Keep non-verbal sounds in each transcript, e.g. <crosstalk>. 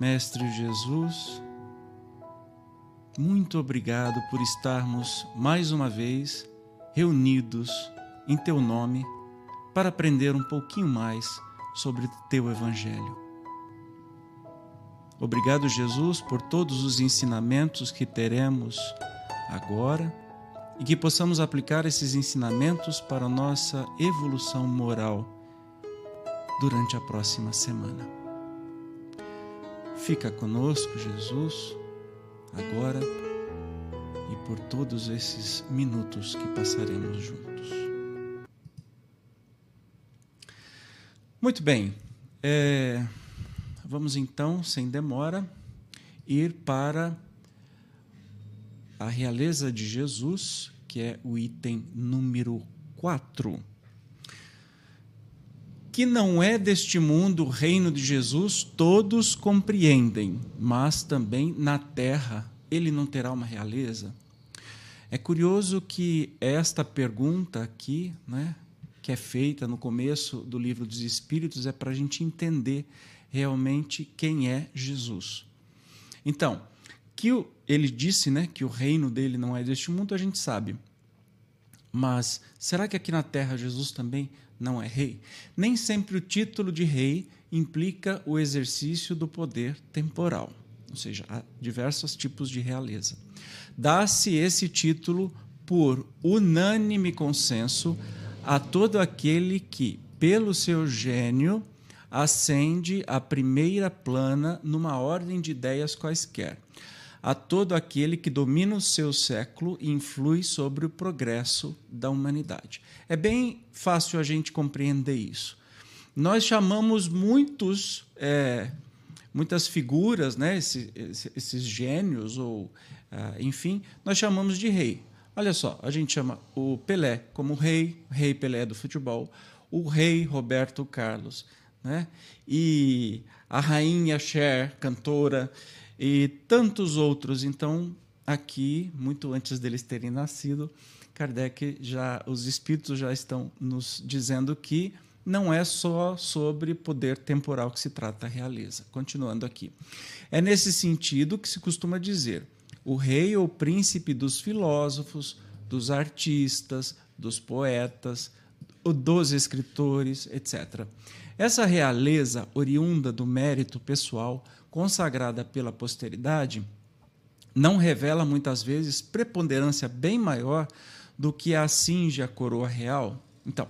Mestre Jesus, muito obrigado por estarmos mais uma vez reunidos em Teu nome para aprender um pouquinho mais sobre Teu Evangelho. Obrigado, Jesus, por todos os ensinamentos que teremos agora e que possamos aplicar esses ensinamentos para a nossa evolução moral durante a próxima semana. Fica conosco, Jesus, agora e por todos esses minutos que passaremos juntos. Muito bem, é, vamos então, sem demora, ir para a realeza de Jesus, que é o item número 4. Que não é deste mundo o reino de Jesus, todos compreendem, mas também na terra ele não terá uma realeza? É curioso que esta pergunta aqui, né, que é feita no começo do livro dos Espíritos, é para a gente entender realmente quem é Jesus. Então, que ele disse né, que o reino dele não é deste mundo, a gente sabe. Mas será que aqui na terra Jesus também não é rei? Nem sempre o título de rei implica o exercício do poder temporal, ou seja, há diversos tipos de realeza. Dá-se esse título por unânime consenso a todo aquele que, pelo seu gênio, ascende à primeira plana numa ordem de ideias quaisquer a todo aquele que domina o seu século e influi sobre o progresso da humanidade. É bem fácil a gente compreender isso. Nós chamamos muitos, é, muitas figuras, né, esses, esses gênios, ou uh, enfim, nós chamamos de rei. Olha só, a gente chama o Pelé como rei, rei Pelé do futebol, o rei Roberto Carlos, né? e a rainha Cher, cantora, e tantos outros. Então, aqui, muito antes deles terem nascido, Kardec já, os espíritos já estão nos dizendo que não é só sobre poder temporal que se trata a realeza. Continuando aqui. É nesse sentido que se costuma dizer: o rei ou príncipe dos filósofos, dos artistas, dos poetas, dos escritores, etc. Essa realeza oriunda do mérito pessoal consagrada pela posteridade, não revela muitas vezes preponderância bem maior do que a cinge a coroa real. Então,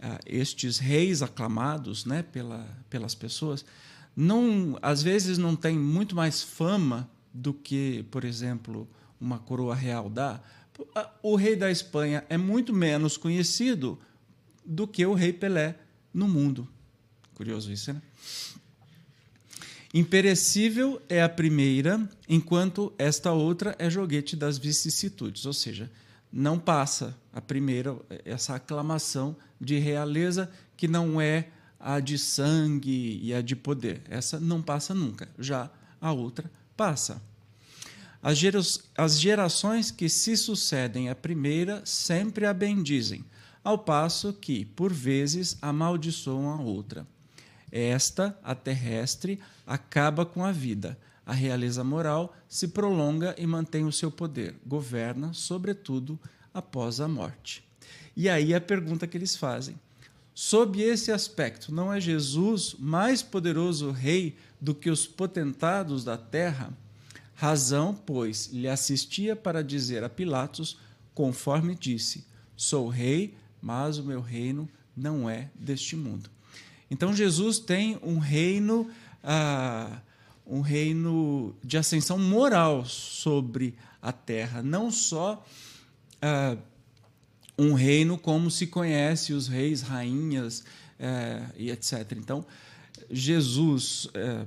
ah, estes reis aclamados né, pela, pelas pessoas, não, às vezes não têm muito mais fama do que, por exemplo, uma coroa real dá. Ah, o rei da Espanha é muito menos conhecido do que o rei Pelé no mundo. Curioso isso, né? Imperecível é a primeira, enquanto esta outra é joguete das vicissitudes, ou seja, não passa a primeira, essa aclamação de realeza que não é a de sangue e a de poder. Essa não passa nunca. Já a outra passa. As gerações que se sucedem à primeira sempre a bendizem, ao passo que, por vezes, amaldiçoam a outra. Esta, a terrestre, acaba com a vida. A realeza moral se prolonga e mantém o seu poder, governa, sobretudo, após a morte. E aí a pergunta que eles fazem: sob esse aspecto, não é Jesus mais poderoso rei do que os potentados da terra? Razão, pois, lhe assistia para dizer a Pilatos, conforme disse: Sou rei, mas o meu reino não é deste mundo. Então Jesus tem um reino, ah, um reino de ascensão moral sobre a terra, não só ah, um reino como se conhece os reis, rainhas eh, e etc. Então Jesus, eh,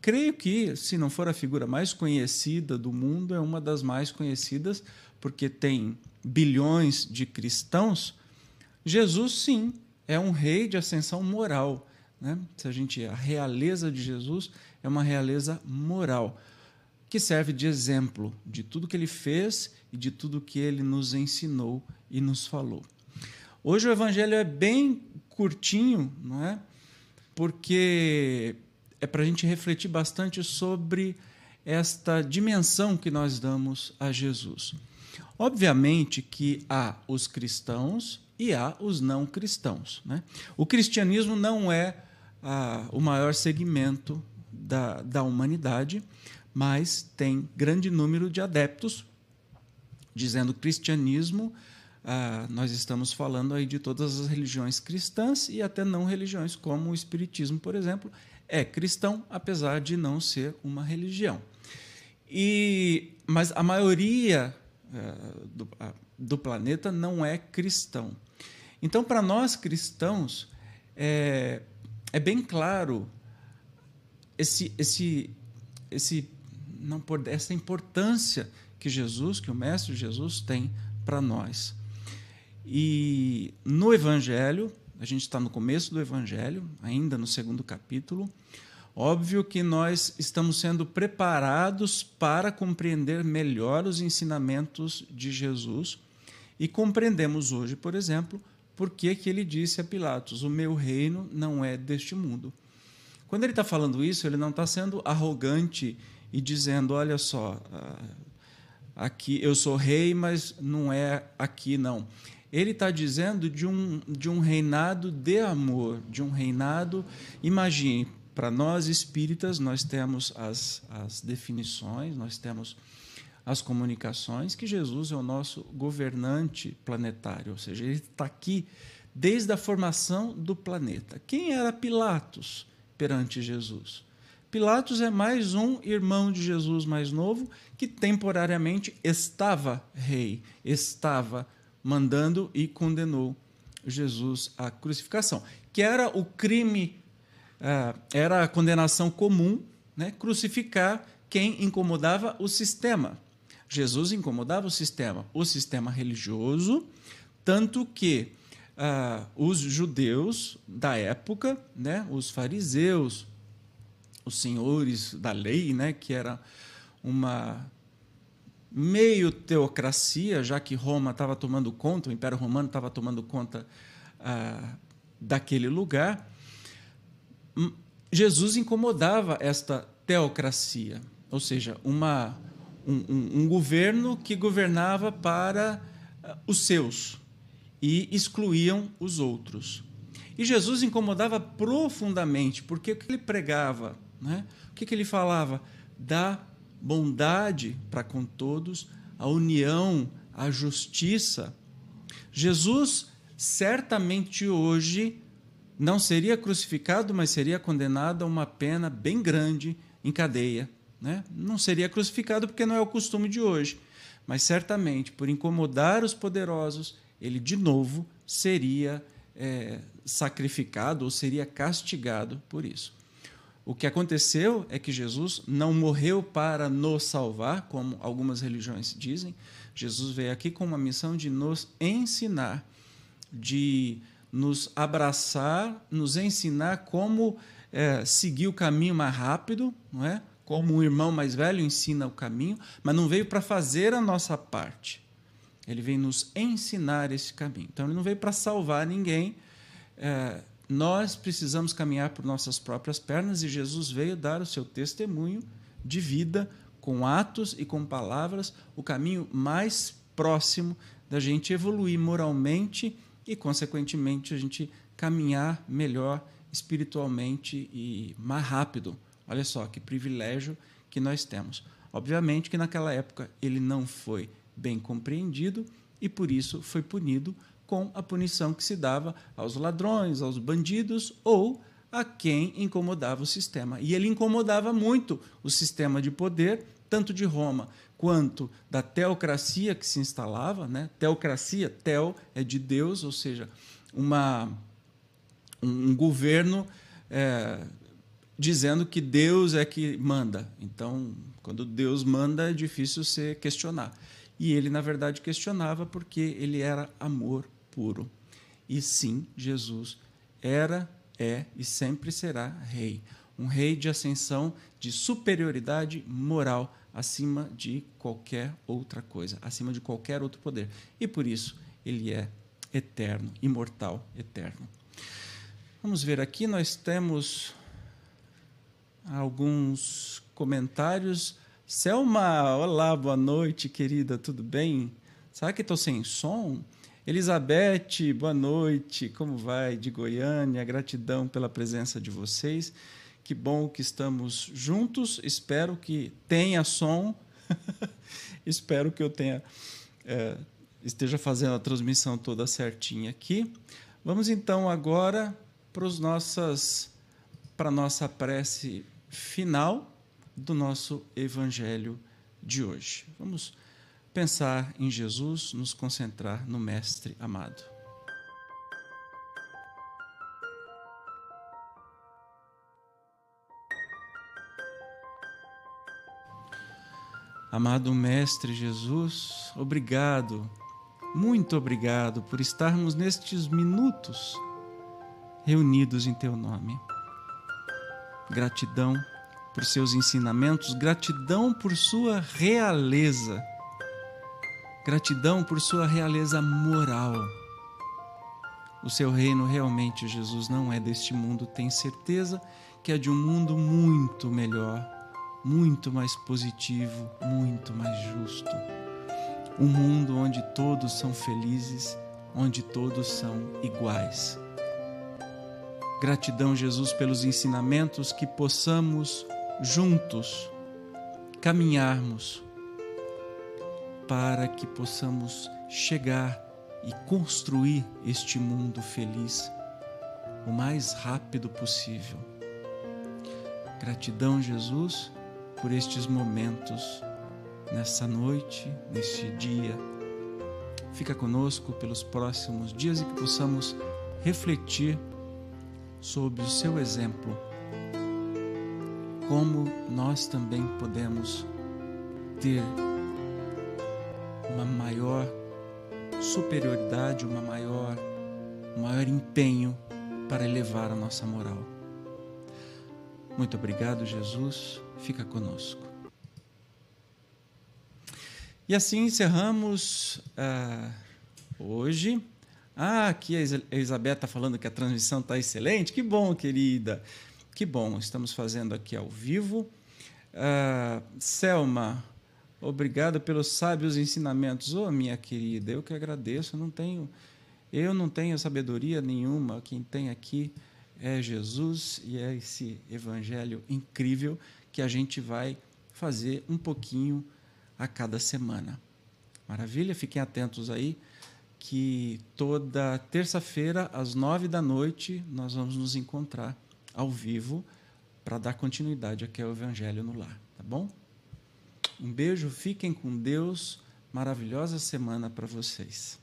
creio que se não for a figura mais conhecida do mundo, é uma das mais conhecidas porque tem bilhões de cristãos. Jesus sim é um rei de ascensão moral. Né? Se a gente a realeza de Jesus é uma realeza moral que serve de exemplo de tudo que ele fez e de tudo que ele nos ensinou e nos falou. Hoje o evangelho é bem curtinho, não é? Porque é para a gente refletir bastante sobre esta dimensão que nós damos a Jesus. Obviamente que há os cristãos e há os não cristãos. Né? O cristianismo não é ah, o maior segmento da, da humanidade, mas tem grande número de adeptos dizendo cristianismo. Ah, nós estamos falando aí de todas as religiões cristãs e até não religiões, como o Espiritismo, por exemplo, é cristão, apesar de não ser uma religião. E, mas a maioria do, uh, do, planeta não é cristão. Então, para nós cristãos, é, é bem claro esse, esse, esse, não, essa importância que Jesus, que o Mestre Jesus tem para nós. E no Evangelho, a gente está no começo do Evangelho, ainda no segundo capítulo. Óbvio que nós estamos sendo preparados para compreender melhor os ensinamentos de Jesus e compreendemos hoje, por exemplo, por que, que ele disse a Pilatos: O meu reino não é deste mundo. Quando ele está falando isso, ele não está sendo arrogante e dizendo: Olha só, ah, aqui eu sou rei, mas não é aqui, não ele está dizendo de um, de um reinado de amor, de um reinado. Imagine, para nós espíritas, nós temos as, as definições, nós temos as comunicações, que Jesus é o nosso governante planetário, ou seja, ele está aqui desde a formação do planeta. Quem era Pilatos perante Jesus? Pilatos é mais um irmão de Jesus mais novo que temporariamente estava rei, estava mandando e condenou Jesus à crucificação, que era o crime, era a condenação comum, né? crucificar quem incomodava o sistema. Jesus incomodava o sistema, o sistema religioso, tanto que uh, os judeus da época, né, os fariseus, os senhores da lei, né, que era uma meio teocracia, já que Roma estava tomando conta, o Império Romano estava tomando conta ah, daquele lugar. Jesus incomodava esta teocracia, ou seja, uma, um, um, um governo que governava para ah, os seus e excluíam os outros. E Jesus incomodava profundamente, porque o que ele pregava, né? o que, que ele falava? Da bondade para com todos, a união, a justiça. Jesus certamente hoje não seria crucificado, mas seria condenado a uma pena bem grande em cadeia. Né? Não seria crucificado porque não é o costume de hoje, mas certamente por incomodar os poderosos, ele de novo seria é, sacrificado ou seria castigado por isso. O que aconteceu é que Jesus não morreu para nos salvar, como algumas religiões dizem. Jesus veio aqui com uma missão de nos ensinar, de nos abraçar, nos ensinar como é, seguir o caminho mais rápido, não é? Como um irmão mais velho ensina o caminho, mas não veio para fazer a nossa parte. Ele veio nos ensinar esse caminho. Então, ele não veio para salvar ninguém. É, nós precisamos caminhar por nossas próprias pernas e Jesus veio dar o seu testemunho de vida com atos e com palavras, o caminho mais próximo da gente evoluir moralmente e, consequentemente, a gente caminhar melhor espiritualmente e mais rápido. Olha só que privilégio que nós temos. Obviamente que naquela época ele não foi bem compreendido e por isso foi punido com a punição que se dava aos ladrões, aos bandidos ou a quem incomodava o sistema. E ele incomodava muito o sistema de poder, tanto de Roma quanto da teocracia que se instalava. Né? Teocracia, teo é de Deus, ou seja, uma, um governo é, dizendo que Deus é que manda. Então, quando Deus manda, é difícil se questionar. E ele, na verdade, questionava porque ele era amor puro. E sim, Jesus era, é e sempre será rei. Um rei de ascensão, de superioridade moral acima de qualquer outra coisa, acima de qualquer outro poder. E por isso ele é eterno, imortal, eterno. Vamos ver aqui, nós temos alguns comentários. Selma, olá, boa noite, querida, tudo bem? Será que estou sem som? Elizabeth, boa noite, como vai? De Goiânia, gratidão pela presença de vocês. Que bom que estamos juntos. Espero que tenha som. <laughs> Espero que eu tenha é, esteja fazendo a transmissão toda certinha aqui. Vamos então agora para os nossas para nossa prece final do nosso evangelho de hoje. Vamos pensar em Jesus, nos concentrar no mestre amado. Amado Mestre Jesus, obrigado muito obrigado por estarmos nestes minutos reunidos em Teu nome. Gratidão por seus ensinamentos, gratidão por Sua realeza, gratidão por Sua realeza moral. O seu reino realmente, Jesus, não é deste mundo, tem certeza que é de um mundo muito melhor, muito mais positivo, muito mais justo um mundo onde todos são felizes, onde todos são iguais. Gratidão, Jesus, pelos ensinamentos que possamos juntos caminharmos para que possamos chegar e construir este mundo feliz o mais rápido possível. Gratidão, Jesus, por estes momentos nessa noite, neste dia. Fica conosco pelos próximos dias e que possamos refletir sobre o seu exemplo, como nós também podemos ter uma maior superioridade, uma maior, um maior empenho para elevar a nossa moral. Muito obrigado, Jesus. Fica conosco. E assim encerramos uh, hoje. Ah, aqui a Elizabeth está falando que a transmissão está excelente. Que bom, querida. Que bom, estamos fazendo aqui ao vivo. Uh, Selma, obrigado pelos sábios ensinamentos. Oh, minha querida, eu que agradeço. Eu não tenho, eu não tenho sabedoria nenhuma. Quem tem aqui é Jesus e é esse evangelho incrível que a gente vai fazer um pouquinho a cada semana. Maravilha? Fiquem atentos aí que toda terça-feira, às nove da noite, nós vamos nos encontrar ao vivo para dar continuidade aqui ao Evangelho no Lar, tá bom? Um beijo, fiquem com Deus, maravilhosa semana para vocês.